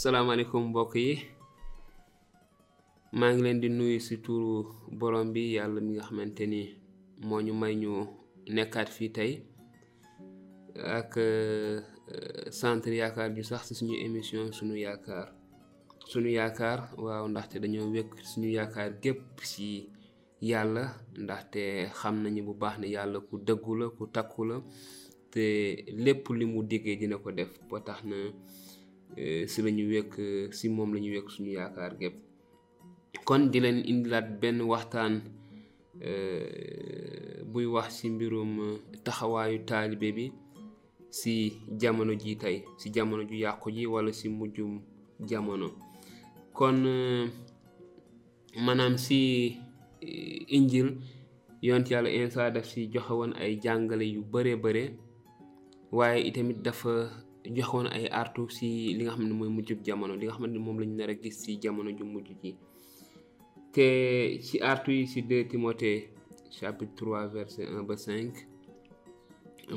salaamaaleykum mbokk yi maa ngi leen di nuyu si turu borom bi yàlla mi nga xamante ni moo ñu may ñu nekkaat fii tey ak euh, centre yaakaar ju sax si suñu émission suñu yaakaar suñu yaakaar waaw ndaxte dañoo wékk suñu yaakaar gépp si yàlla ndaxte xam nañu bu baax ne yàlla ku dëggu la ku takku la te lépp li mu diggee dina ko def ba tax na eh, si la ñu wekk si moom la ñu wekk suñu yaakaar gépp kon di leen indilaat benn waxtaan eh, buy wax si mbirum taxawaayu taalibe bi si jamono ji tey si jamono ju yàqu ji wala si mujjum jamono kon eh, maanaam si eh, injil yonent yàlla Insa daf si joxe woon ay jàngale yu bare bare waaye itamit dafa joxe woon ay artu si li nga xam ne mooy mujjub jamono li nga xamante ne moom lañu nar a gis si jamono ju mujj ji te ci artu yi si 2 Timothée chapitre 3 verset 1 ba 5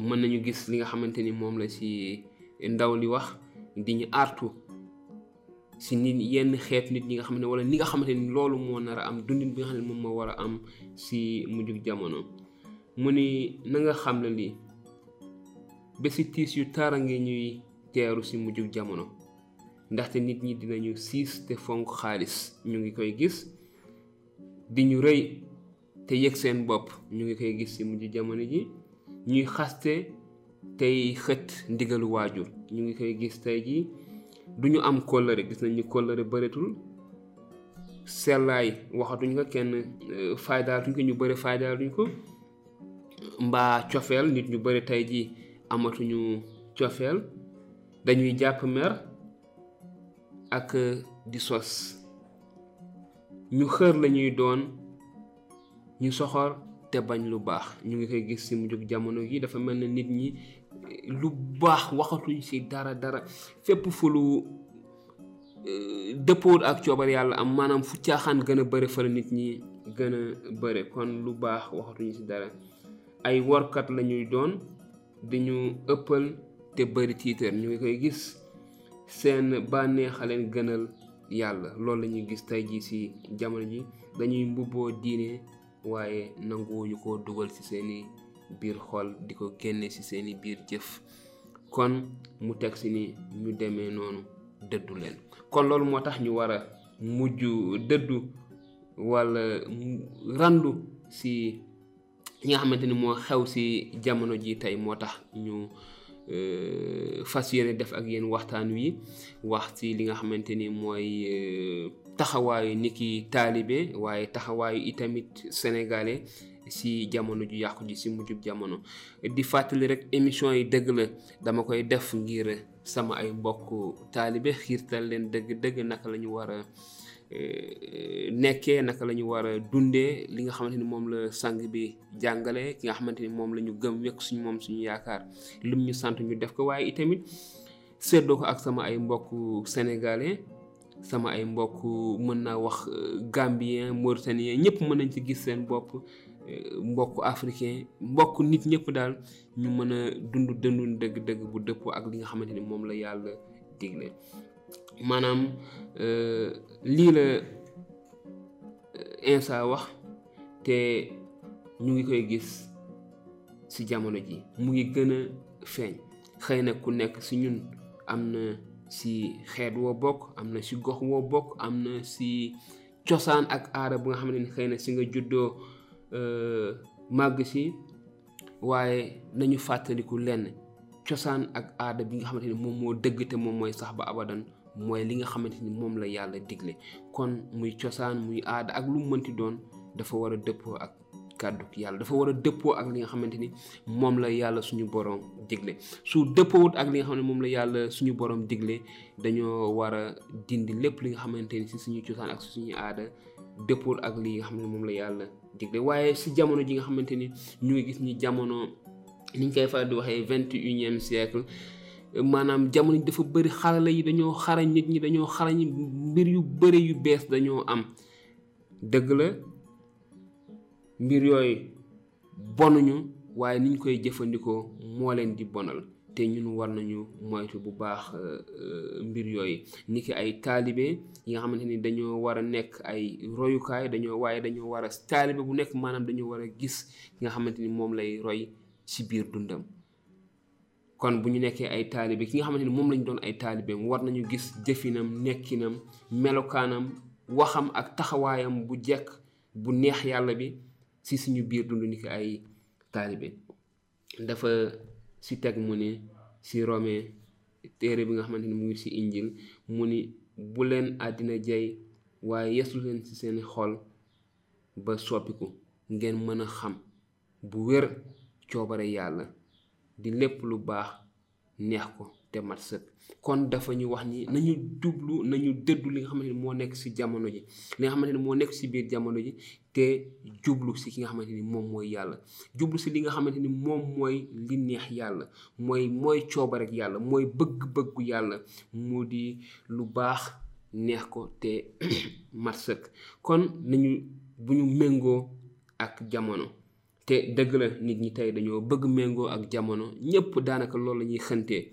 mën nañu gis li nga xamante ni moom la si ndaw li wax di ñu artu si nit yenn xeet nit ñi nga xam ne wala ni nga xamante ni loolu moo nar a am dundin bi nga xam ne moom moo war a am si mujjug jamono mu ni na nga xam ne lii ba si tiis yu taara ngi ñuy teeru si mujjug jamono ndaxte nit ñi dinañu siis te fonk xaalis ñu ngi koy gis di ñu rëy te yëg seen bopp ñu ngi koy gis ci mujj jamono ji ñuy xaste tey xët ndigalu waajur ñu ngi koy gis tey ji du ñu am kóllëre gis nañ ni kóllëre bëreetul sellaay waxatuñ ko kenn euh, faydaalatuñ ko ñu bëri faydaalatuñ ko mbaa cofeel nit ñu bëri tey ji amatuñu cofeel dañuy jàpp mer ak di sos ñu xër lañuy doon ñu soxor te bañ lu baax ñu ngi koy gis ci mujjug jamono gi dafa mel ne nit ñi lu baax waxatuñ ci dara dara fépp fu lu euh, dëppoot ak coobar yàlla am maanaam fu caaxaan gën a bëri fa la nit ñi gën a bëri kon lu baax waxatuñ ci dara ay workat lañuy doon dañu ëppal te bari tiitar ñu ngi koy gis seen bànneex a leen gënal yàlla loolu lañuy gis tey jii ci jamono ji dañuy mbubboo diine waaye nanguwuñu ko dugal ci seeni biir xol di ko génne ci seeni biir jëf kon mu teg ci ni ñu demee noonu dëddu leen kon loolu moo tax ñu war a mujj dëddu walla randu ci yi nga xamante ni moo xew si jamono ji tey moo tax ñu euh, fas yéene def ak yéen waxtaan wi wax si li nga xamante ni mooy euh, taxawaayu nit ki taalibe waaye taxawaayu itamit sénégalais si jamono ju yàqu ji si mujjub jamono di fàttali rek émission yi dëgg la dama koy def ngir sama ay mbokk taalibe xiirtal leen dëgg-dëgg naka la ñu war a eh, nekkee naka la ñu war a dundee li nga xamante ni moom la sang bi jàngale ki nga xamante ni moom la ñu gëm wekk suñu moom suñu yaakaar lum ñu sant ñu def ko waaye itamit seddoo ko ak sama ay mbokk sénégalais sama ay mbokk mën naa wax euh, gambien mauritanien ñëpp mën nañ ci gis seen bopp euh, mbokk africain mbokk nit ñëpp daal ñu mën a dund dëndun dëgg-dëgg bu dëppoo ak li nga xamante ni moom la yàlla digle maanaam euh, lii la euh, Insa wax te ñu ngi koy gis ci jamono ji mu ngi gën a feeñ xëy na ku nekk ci ñun am na ci xeet woo bokk am na ci gox woo bokk am na ci cosaan ak aada bu nga xamante ni xëy na ci nga juddoo euh, màgg ci waaye nañu fàttaliku lenn cosaan ak aada bi nga xamante ni moom moo dëgg te moom mooy sax ba abadan mooy li nga xamante ni moom la yàlla digle kon muy cosaan muy aada ak lu mu mënti doon dafa war a dëppoo ak kàddu yàlla dafa war a dëppoo ak li nga xamante ni moom la yàlla suñu borom digle su dëppoowut ak li nga xam ne moom la yàlla suñu borom digle dañoo war a dindi lépp li nga xamante ni si suñu cosaan ak suñu aada dëppool ak li nga xam ne moom la yàlla digle waaye si jamono ji nga xamante ni ñu ngi gis ni jamono niñ koy faral di waxee vingt et unième siècle maanaam jamono ji dafa bëri xarala yi dañoo xarañ nit ñi dañoo xarañ mbir yu bëri yu bees dañoo am dëgg la mbir yooyu bonuñu waaye niñ koy jëfandikoo moo leen di bonal te ñun war nañu moytu bu baax euh, euh, mbir yooyu niki ay taalibe yi nga xamante ni dañoo war a nekk ay royukaay dañoo waaye dañoo war a taalibe bu nekk maanaam dañoo war a gis ki nga xamante ni moom lay roy ci biir dundam kon bu ñu nekkee ay taalibe ki nga xamante ni moom lañu doon ay taalibeem war nañu gis jëfinam nekkinam melokaanam waxam ak taxawaayam bu jekk bu neex yàlla bi si suñu biir dund niki ay taalibe dafa si teg mu ni si Rome téere bi nga xamante ni mu ngi si injil mu ni bu leen àddina jay waaye yeesu leen si seeni xol ba soppiku ngeen mën a xam bu wér coobare yàlla di lépp lu baax neex ko te mat sëkk kon dafa ñu wax ni nañu jublu nañu dëddu li nga xamante ni moo nekk si jamono ji li nga xamante ni moo nekk si biir jamono ji te jublu si ki nga xamante ni moom mooy yàlla jublu si li nga xamante ni moom mooy li neex yàlla mooy mooy coobar ak yàlla mooy bëgg-bëggu yàlla mu di lu baax neex ko te mat sëkk kon nañu bu ñu méngoo ak jamono te dëgg la nit ñi tey dañoo bëgg méngoo ak jamono ñëpp daanaka loolu la ñuy xëntee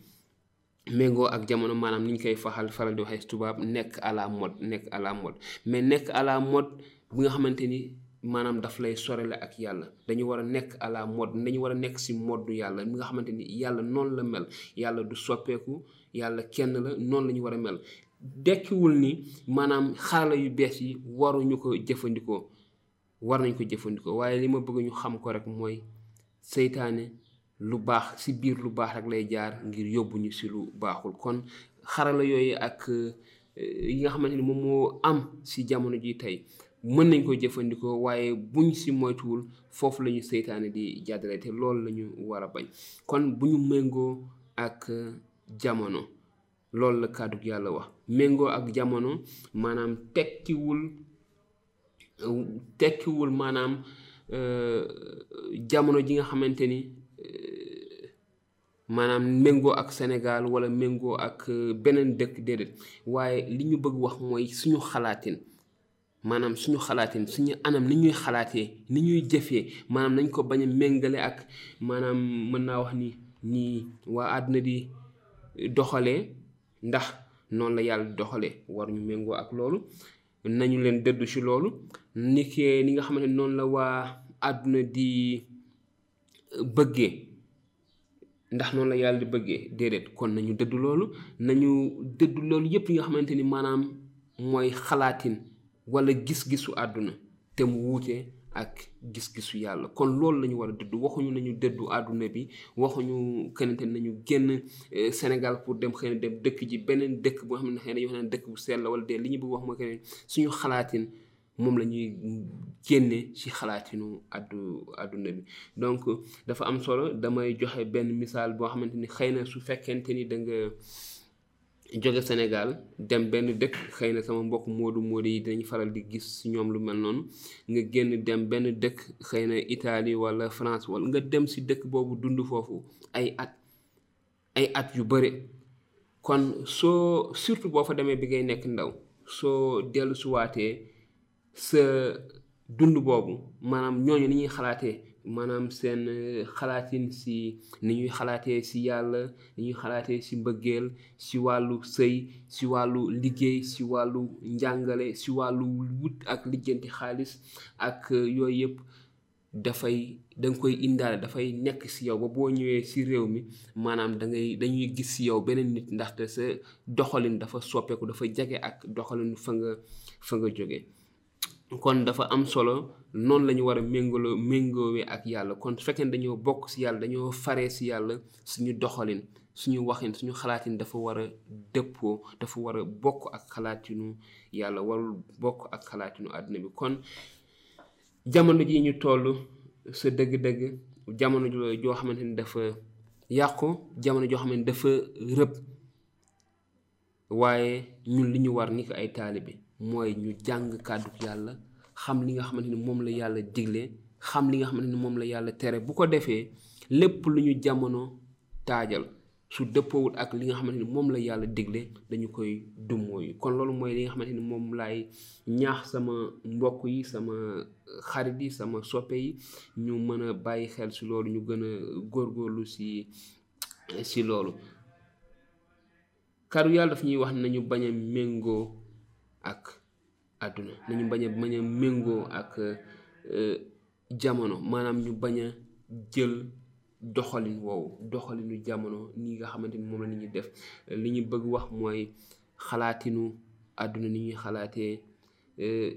méngoo ak jamono maanaam ni ñu koy faxal faral di waxee tubaab nekk à la mode nekk à la mode mais nekk à la mode bu nga xamante ni maanaam daf lay sorele ak yàlla dañu war a nekk à la mode dañu war a nekk si moddu yàlla mi nga xamante ni yàlla noonu la mel yàlla du soppeeku yàlla kenn la noonu la ñu war a mel dekkiwul ni maanaam xarala yu bees yi waruñu ko jëfandikoo war nañ ko jëfandikoo waaye li ma bëgg ñu xam ko rek mooy seytaane lu baax si biir lu baax rek lay jaar ngir yóbbu ñu si lu baaxul kon xarala yooyu ak euh, yi nga xamante ni moom moo am si jamono ji tey mën nañ ko jëfandikoo waaye buñ si moytuwul foofu la ñu seytaane di jàddale te loolu la ñu war a bañ kon bu ñu méngoo ak euh, jamono loolu la kàddu yàlla wax méngoo ak jamono maanaam tekkiwul tekkiwul maanaam euh, jamono ji nga xamante ni euh, maanaam méngoo ak Sénégal wala méngoo ak euh, beneen dëkk déedéet waaye li ñu bëgg wax mooy suñu xalaatin maanaam suñu xalaatin suñu anam ni ñuy xalaatee ni ñuy jëfee maanaam nañ ko bañ a méngale ak maanaam mën naa wax ni nii waa àdduna di doxalee ndax noonu la yàlla doxalee war ñu méngoo ak loolu nañu leen dëddu ci loolu ni kee ni nga xamante ne noonu la waa àdduna di bëggee ndax noonu la yàlla di bëggee déedéet kon nañu dëddu loolu nañu dëddu loolu yépp yi nga xamante ni maanaam mooy xalaatin wala gis-gisu àdduna te mu wuute ak gis-gisu yàlla kon loolu la ñu war a dëddu waxuñu nañu dëddu àdduna bi waxuñu kenente nañu génn eh, Sénégal pour dem xëy na dem dëkk ji beneen dëkk boo xam ne xëy na yoo xam dëkk bu sell la wala de li ñu bëgg wax mooy que suñu xalaatin moom la ñuy génne ci xalaatinu addu àdduna bi donc dafa am solo damay joxe benn misaal boo xamante ni xëy na su fekkente ni da nga jóge Sénégal dem benn dëkk xëy na sama mbokk moodu moodu yi dinañ faral di gis si ñoom lu mel noonu nga génn dem benn dëkk xëy na Italie wala France wala nga dem si dëkk boobu dund foofu ay at ay at yu bëri kon soo surtout boo fa demee bi ngay nekk ndaw soo dellu suwaatee sa dund boobu maanaam ñooñu ni ñuy xalaatee maanaam seen xalaatin si ni ñuy xalaatee si yàlla ni ñuy xalaatee si mbëggeel si wàllu sëy si wàllu liggéey si wàllu njàngale si wàllu wut ak lijjanti xaalis ak yooyu yëpp dafay da nga koy indaale dafay nekk si yow ba boo ñëwee si réew mi maanaam da ngay dañuy gis si yow beneen nit ndaxte sa doxalin dafa soppeeku dafa jege ak doxalin fa nga fa nga jóge kon dafa am solo noonu la ñu war a méngaloo méngoowee ak yàlla kon su fekkee dañoo bokk si yàlla dañoo faree si yàlla suñu doxalin suñu waxin suñu xalaatin dafa war a dëppoo dafa war a bokk ak xalaatinu yàlla warul bokk ak xalaatinu àdduna bi kon jamono ji ñu toll sa dëgg-dëgg jamono joo xamante ni dafa yàqu jamono joo xamante ni dafa rëb waaye ñun li ñu war ni ko ay taalibe mooy ñu jàng kàddu yàlla xam li nga xamante ni moom la yàlla digle xam li nga xamante ni moom la yàlla tere bu ko defee lépp lu ñu jamono taajal su dëppoowul ak li nga xamante ni moom la yàlla digle dañu koy dummóoyu kon loolu mooy li nga xamante ni moom laay ñaax sama mbokk yi sama xarit yi sama soppe yi ñu mën a bàyyi xel si loolu ñu gën a góorgóorlu si si loolu kàddu yàlla daf ñuy wax nañu bañ a méngoo ak àdduna nañu bañ a bañ a méngoo ak euh, jamono maanaam ñu bañ a jël doxalin woowu doxalinu jamono nii nga xamante ni moom la nit ñi def li ñu bëgg wax mooy xalaatinu àdduna ni ñuy xalaatee eh,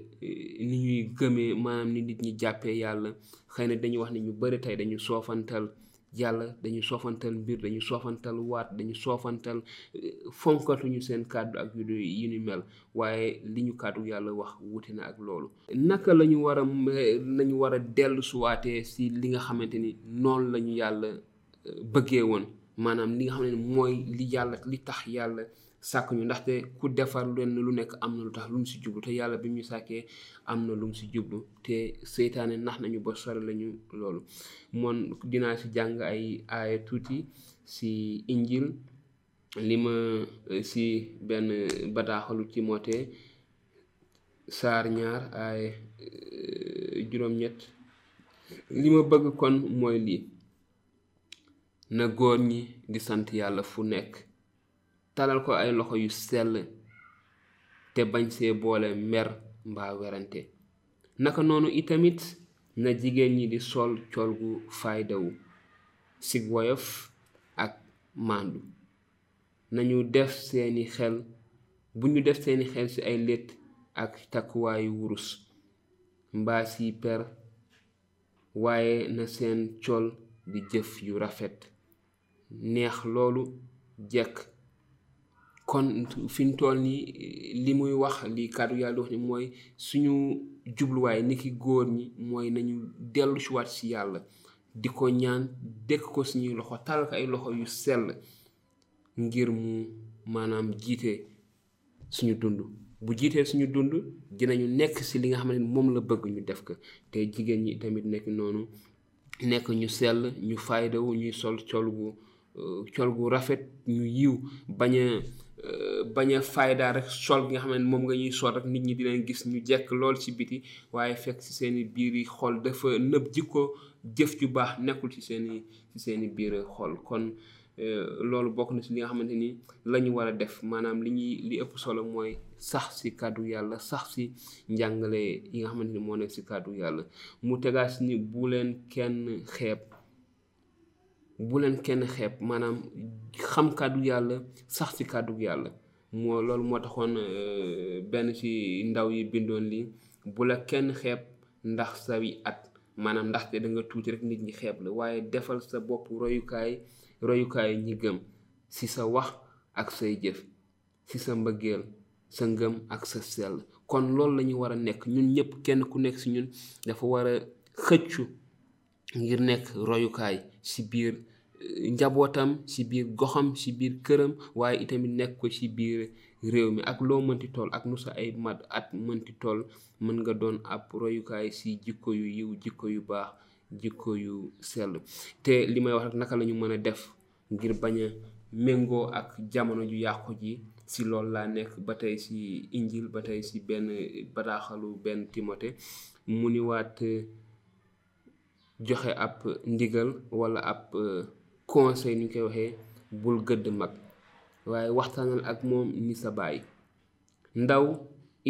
ni ñuy gëmee maanaam ni nit ñi jàppee yàlla xëy na dañu wax ne ñu bëri tey dañu soofantal yàlla dañu soofantal mbir dañu soofantal waat dañu soofantal eh, fonkatuñu seen kàddu ak yu yu ni mel waaye li ñu kàddu yàlla wax wuute na ak loolu naka la ñu war a eh, lañu war a dellu suwaatee si li nga xamante ni noonu la ñu yàlla eh, bëggee woon maanaam li nga xam ne mooy li yàlla li tax yàlla sàkk ñu ndaxte ku defar lenn lu nekk am na lu tax lu mu si jublu te yàlla bi ñu sàkkee am na lu mu si jublu te seytaane nax nañu ba sore lañu loolu moon dinaa si jàng ay aaya tuuti si injil li ma eh, si benn bataaxalu Timote saar ñaar ay eh, juróom-ñett li ma bëgg kon mooy lii na góor ñi di sant yàlla fu nekk talal ko ay loxo yu sell te bañ see boole mer mbaa werante naka noonu itamit na jigéen ñi di sol col gu faydawu sig woyof ak màndu nañu def seeni xel bu ñu def seeni xel ci ay létt ak takkuwaayu wurus mbaa si per waaye na seen col di jëf yu rafet neex loolu jekk kon fi mu toll nii li muy wax li kàddu yàlla di wax ni mooy suñu jubluwaay ni ki góor ñi mooy nañu dellu si waat si yàlla di ko ñaan dëkk ko suñuy loxo talal ko ay loxo yu sell ngir mu maanaam jiite suñu dund bu jiitee suñu dund dinañu nekk si li nga xam ne moom la bëgg ñu def ko te jigéen ñi tamit nekk noonu nekk ñu sell ñu faydawu ñuy sol col gu euh, col gu rafet ñu yiw bañ a euh, bañ a fayda rek sol bi nga xam ne moom nga ñuy sol rek nit ñi dinañ gis ñu jekk lool ci biti waaye fekk ci seeni biir yi xol dafa nëb jikko jëf ju baax nekkul ci seeni ci seeni biir xol kon euh, loolu bokk na ci li nga xamante ni la ñu war a def maanaam li ñuy li ëpp solo mooy sax si kàddu yàlla sax si njàngale yi nga xamante ni moo nekk si kàddu yàlla mu tegaas ni bu leen kenn xeeb bu leen kenn xeeb maanaam xam kàddu yàlla sax si kàddu yàlla moo loolu moo taxoon euh, benn ci ndaw yi bindoon lii bu la kenn xeeb ndax sawi at maanaam ndaxte da nga tuuti rek nit ñi xeeb la waaye defal sa bopp royukaay royukaay ñi gëm si sa wax ak say jëf si sa mbëggeel sa ngëm ak sa sell kon loolu la ñu war a nekk ñun ñëpp kenn ku nekk si ñun dafa war a xëccu ngir nekk royukaay si biir eh, njabootam si biir goxam si biir këram waaye itamit nekk ko si biir réew mi ak loo mënti tool ak nu sa ay mat at mënti tool mën nga doon ab royukaay si jikko yu yiw jikko yu baax jikko yu sell te li may wax rek naka lañu mën a def ngir bañ a méngoo ak jamono ju yàqu ji si loolu laa nekk ba tey si injil ba tey si benn bataaxalu benn timote mu ni waat joxe ab ndigal wala ab euh, conseil ni ñu koy waxee bul gëdd mag waaye waxtaanal ak moom ni sa baay ndaw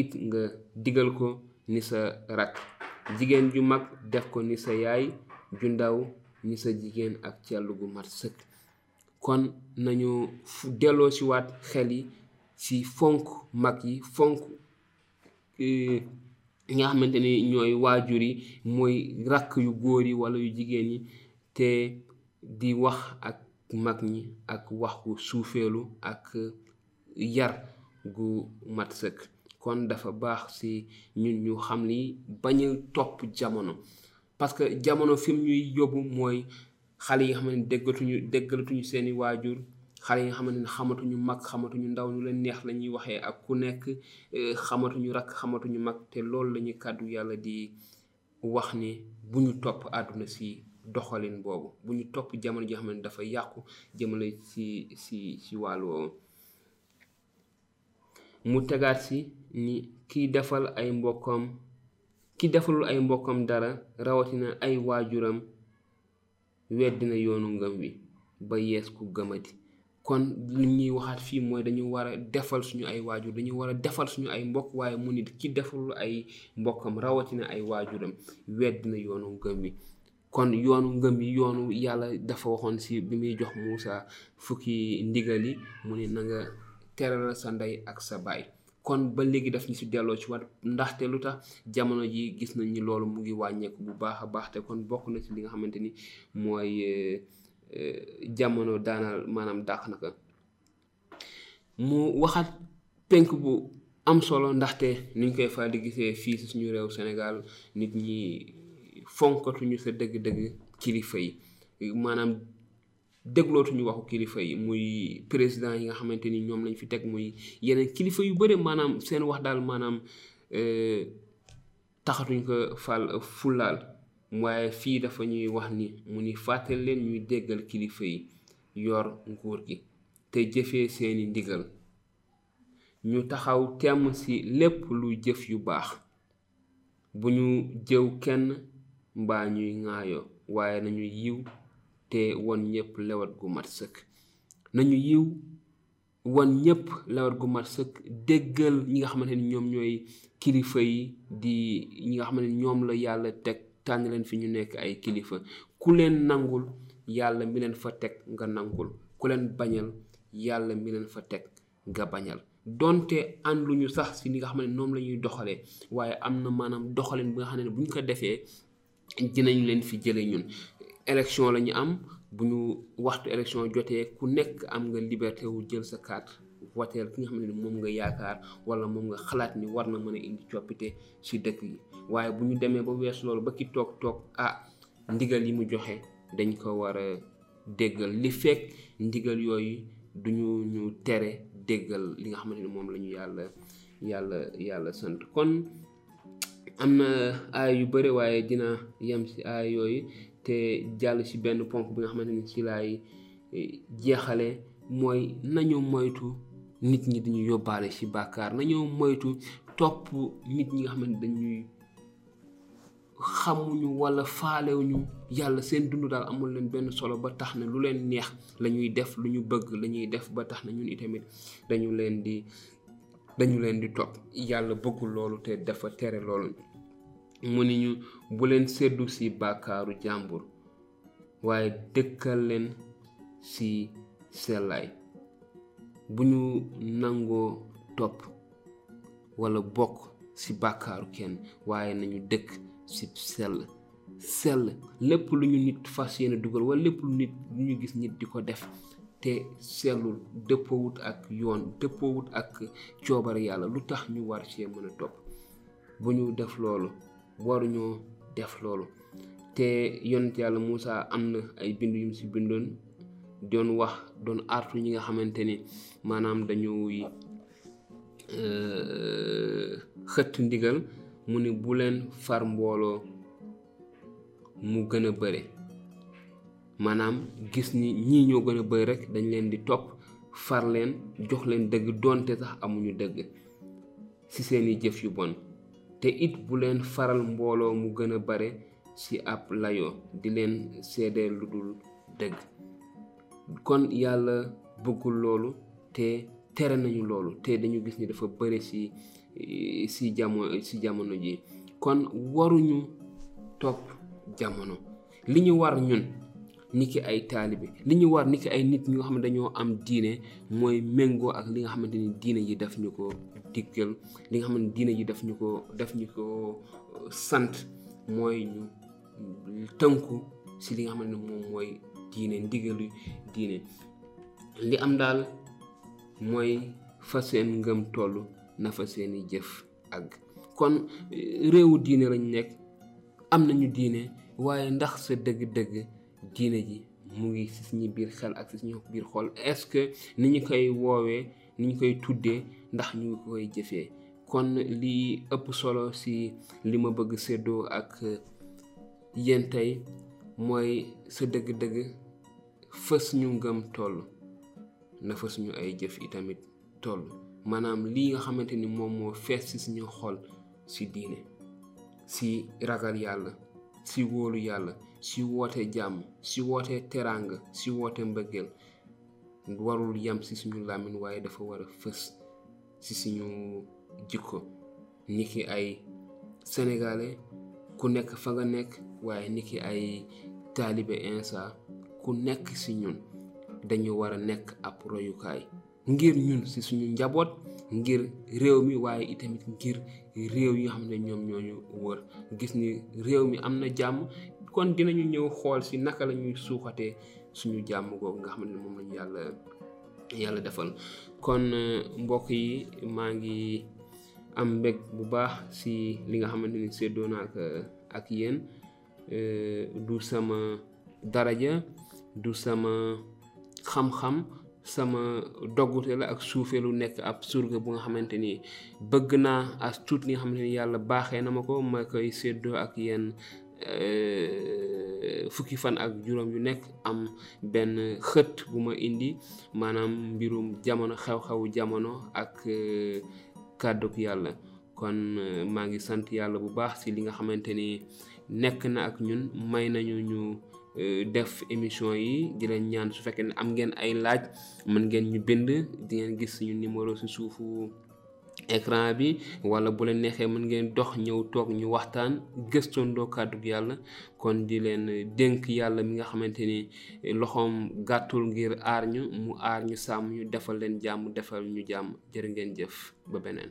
it nga digal ko ni sa rakk jigéen ju mag def ko ni sa yaay ju ndaw ni sa jigéen ak cell gu mat sëkk kon nañu delloo si waat xel yi si fonk mag yi fonk euh, ñi nga xamante ni ñooy waajur yi mooy rakk yu góor yi wala yu jigéen yi te di wax ak mag ñi ak wax gu suufeelu ak yar gu mat sëkk kon dafa baax si ñun ñu xam li bañ a topp jamono parce que jamono fi mu ñuy yóbbu mooy xale yi nga xamante ni déggatuñu déggalatuñu seeni waajur xale yi nga xamante ni xamatuñu mag xamatuñu ndaw ñu leen neex la ñuy waxee ak ku nekk eh, xamatuñu rakk xamatuñu mag te loolu la ñuy kàddu yàlla di wax ni bu ñu topp àdduna si doxalin boobu bu ñu topp jamono ji nga xam ne dafa yàqu jëmale si si si wàllu woowu mu tegaat si ni kiy defal ay mbokkam ki defalul ay mbokkam dara rawatina ay waajuram weddina yoonu ngëm wi ba yees ku gëmati kon li ñuy waxaat fii mooy dañu war a defal suñu ay waajur dañu war a defal suñu ay mbokk waaye mu nit ki defalul ay mbokkam rawatina ay waajuram weddina yoonu ngëm wi kon yoonu ngëm yi yoonu yàlla dafa waxoon si bi muy jox Moussa fukki ndigal yi mu ne na nga teral sa ndey ak sa baay kon ba léegi daf ñu si delloo ci wat ndaxte lu tax jamono ji gis nañ ni loolu mu ngi wàññeeku bu baax a baax te kon bokk na ci li nga xamante ni mooy eh, eh, jamono daana maanaam dàq na ko mu waxat penk bu am solo ndaxte niñ koy faral di gisee fii si suñu réew Sénégal nit ñi fonkatuñu sa dëgg-dëgg kilifa yi maanaam déglootuñu waxu kilifa yi muy président yi nga xamante ni ñoom lañ fi teg muy yeneen kilifa yu bëri maanaam seen wax daal maanaam. Euh, taxatuñ ko fal fulaal waaye fii dafa ñuy wax ni mu ni fàttali leen ñuy déggal kilifa yi yor nguur gi te jëfee seeni ndigal ñu taxaw temm ci lépp lu jëf yu baax bu ñu jëw kenn mbaa ñuy ŋaayoo waaye nañu yiw te won ñépp lewat gu mat sëkk nañu yiw wan ñëpp lawar gu mat sëkk déggal ñi nga xamante ni ñoom ñooy kilifa yi di ñi nga xamante ni ñoom la yàlla teg tànn leen fi ñu nekk ay kilifa ku leen nangul yàlla mi leen fa teg nga nangul ku leen bañal yàlla mi leen fa teg nga bañal donte ànduñu sax si ni nga xam ne noonu la ñuy doxalee waaye am na maanaam doxalin bi nga xam ne bu ñu ko defee dinañ leen fi jële ñun élection la ñu am bu ñu waxtu élection jotee ku nekk am nga liberté wu jël sa carte wateel ki nga xam ne moom nga yaakaar wala moom nga xalaat ni war na mën a indi coppite ci dëkk yi waaye bu ñu demee ba wees loolu ba ki toog toog ah ndigal yi mu joxe dañ ko war a déggal li fekk ndigal yooyu du ñu ñu tere déggal li nga xamante ni moom la ñu yàlla yàlla yàlla sant kon am na aay yu bëri waaye dina yem si aay yooyu te jàll si benn ponk bi nga xamante ni si laay eh, jeexale mooy nañu moytu nit ñi dañu yóbbaale si bàkkaar nañu moytu topp nit ñi nga xamante dañuy xamuñu wala faalewuñu yàlla seen dund daal amul leen benn solo ba tax na lu leen neex la ñuy def lu ñu bëgg la ñuy def ba tax na ñun itamit dañu leen di dañu leen di topp yàlla bëggul loolu te dafa tere loolu mu ni ñu bu leen seddu si bàkkaaru jàmbur waaye dëkkal leen si sellaay bu ñu nangoo topp walla bokk si bàkkaaru kenn waaye nañu dëkk si sell sell lépp lu ñu nit fas yéene dugal wala lépp lu nit lu ñu gis nit di ko def te sellul dëppoowut ak yoon dëppoowut ak coobare yàlla lu tax ñu war cee mën a topp bu ñu def loolu waruñu def loolu te yonent yàlla Moussa am na ay bind yu mu si bindoon doon wax doon artu ñi nga xamante ni maanaam dañuy euh, xëtt ndigal mu ni bu leen far mbooloo mu gën a bëre maanaam gis ni ñii ñoo gën a bëri rek dañ leen di topp far leen jox leen dëgg doonte sax amuñu dëgg ci seeni jëf yu bon te it bu leen faral mbooloo mu gën a bare ci ab layoo di leen seede lu dul dëgg kon yàlla bëggul loolu te tere nañu loolu te dañu gis ni dafa bëri si si jamono si jamono ji kon waruñu topp jamono li ñu war ñun ni ki ay taalibe li ñu war ni ki ay nit ñoo xam ne dañoo am diine mooy méngoo ak li nga xamante ni diine yi daf ñu ko diggal li nga xam ne diine yi daf ñu ko daf ñu ko uh, sant mooy ñu tënku si li nga xam ne moom mooy diine ndigalu diine li am daal mooy fa seen ngëm toll na fa seeni jëf ak kon eh, réewu diine lañ nekk am nañu diine waaye ndax sa dëgg-dëgg diine ji mu ngi si suñu biir xel ak si suñu biir xol est-ce que ni ñu koy woowee ni ñu koy tuddee ndax ñu koy jëfee kon li ëpp solo si li ma bëgg séddoo ak yéen tey mooy sa dëgg-dëgg fës ñu ngëm toll na fës ñu ay jëf yi tamit toll maanaam lii nga xamante ni moom moo fees si suñu xol si diine si ragal yàlla si wóolu yàlla si woote jàmm si woote teraanga si woote mbëggeel warul yam si suñu làmmiñ waaye dafa war a fës si suñu jikko niki ay sénégalais ku nekk fa nga nekk waaye niki ay taalibe insa ku nekk si ñun dañu war a nekk ab royukaay ngir ñun si suñu njaboot ngir réew mi waaye itamit ngir réew yi nga xam ne ñoom ñooñu wër gis ni réew mi am na jàmm kon dinañu ñëw xool si naka la ñuy suuxatee suñu jàmm googu nga xamante ne moom lañu yàlla yàlla defal kon euh, mbokk yi maa ngi am mbég bu baax si li nga xamante ni séddoo naa ak ak yéen euh, du sama daraja du sama xam-xam sama doggute la ak suufeelu nekk ab surga bu nga xamante ni bëgg naa as tuut li nga xamante ni yàlla baaxee na ma ko ma koy séddoo ak yéen euh, fukki fan ak juróom yu nekk am benn xët bu ma indi maanaam mbirum jamono xew-xewu jamono ak euh, kàdduk yàlla kon euh, maa ngi sant yàlla bu baax si li nga xamante ni nekk na ak ñun may nañu ñu Euh, def émission yi di leen ñaan su fekkee ne am ngeen ay laaj mën ngeen ñu bind di ngeen gis suñu numéro si suufu écran bi wala bu leen neexee mën ngeen dox ñëw toog ñu waxtaan gëstandoo kàddu yàlla kon di leen dénk yàlla mi nga xamante ni loxoom gàttul ngir aar ñu mu aar ñu sàmm ñu defal leen jàmm defal ñu jàmm jërë ngeen jëf ba beneen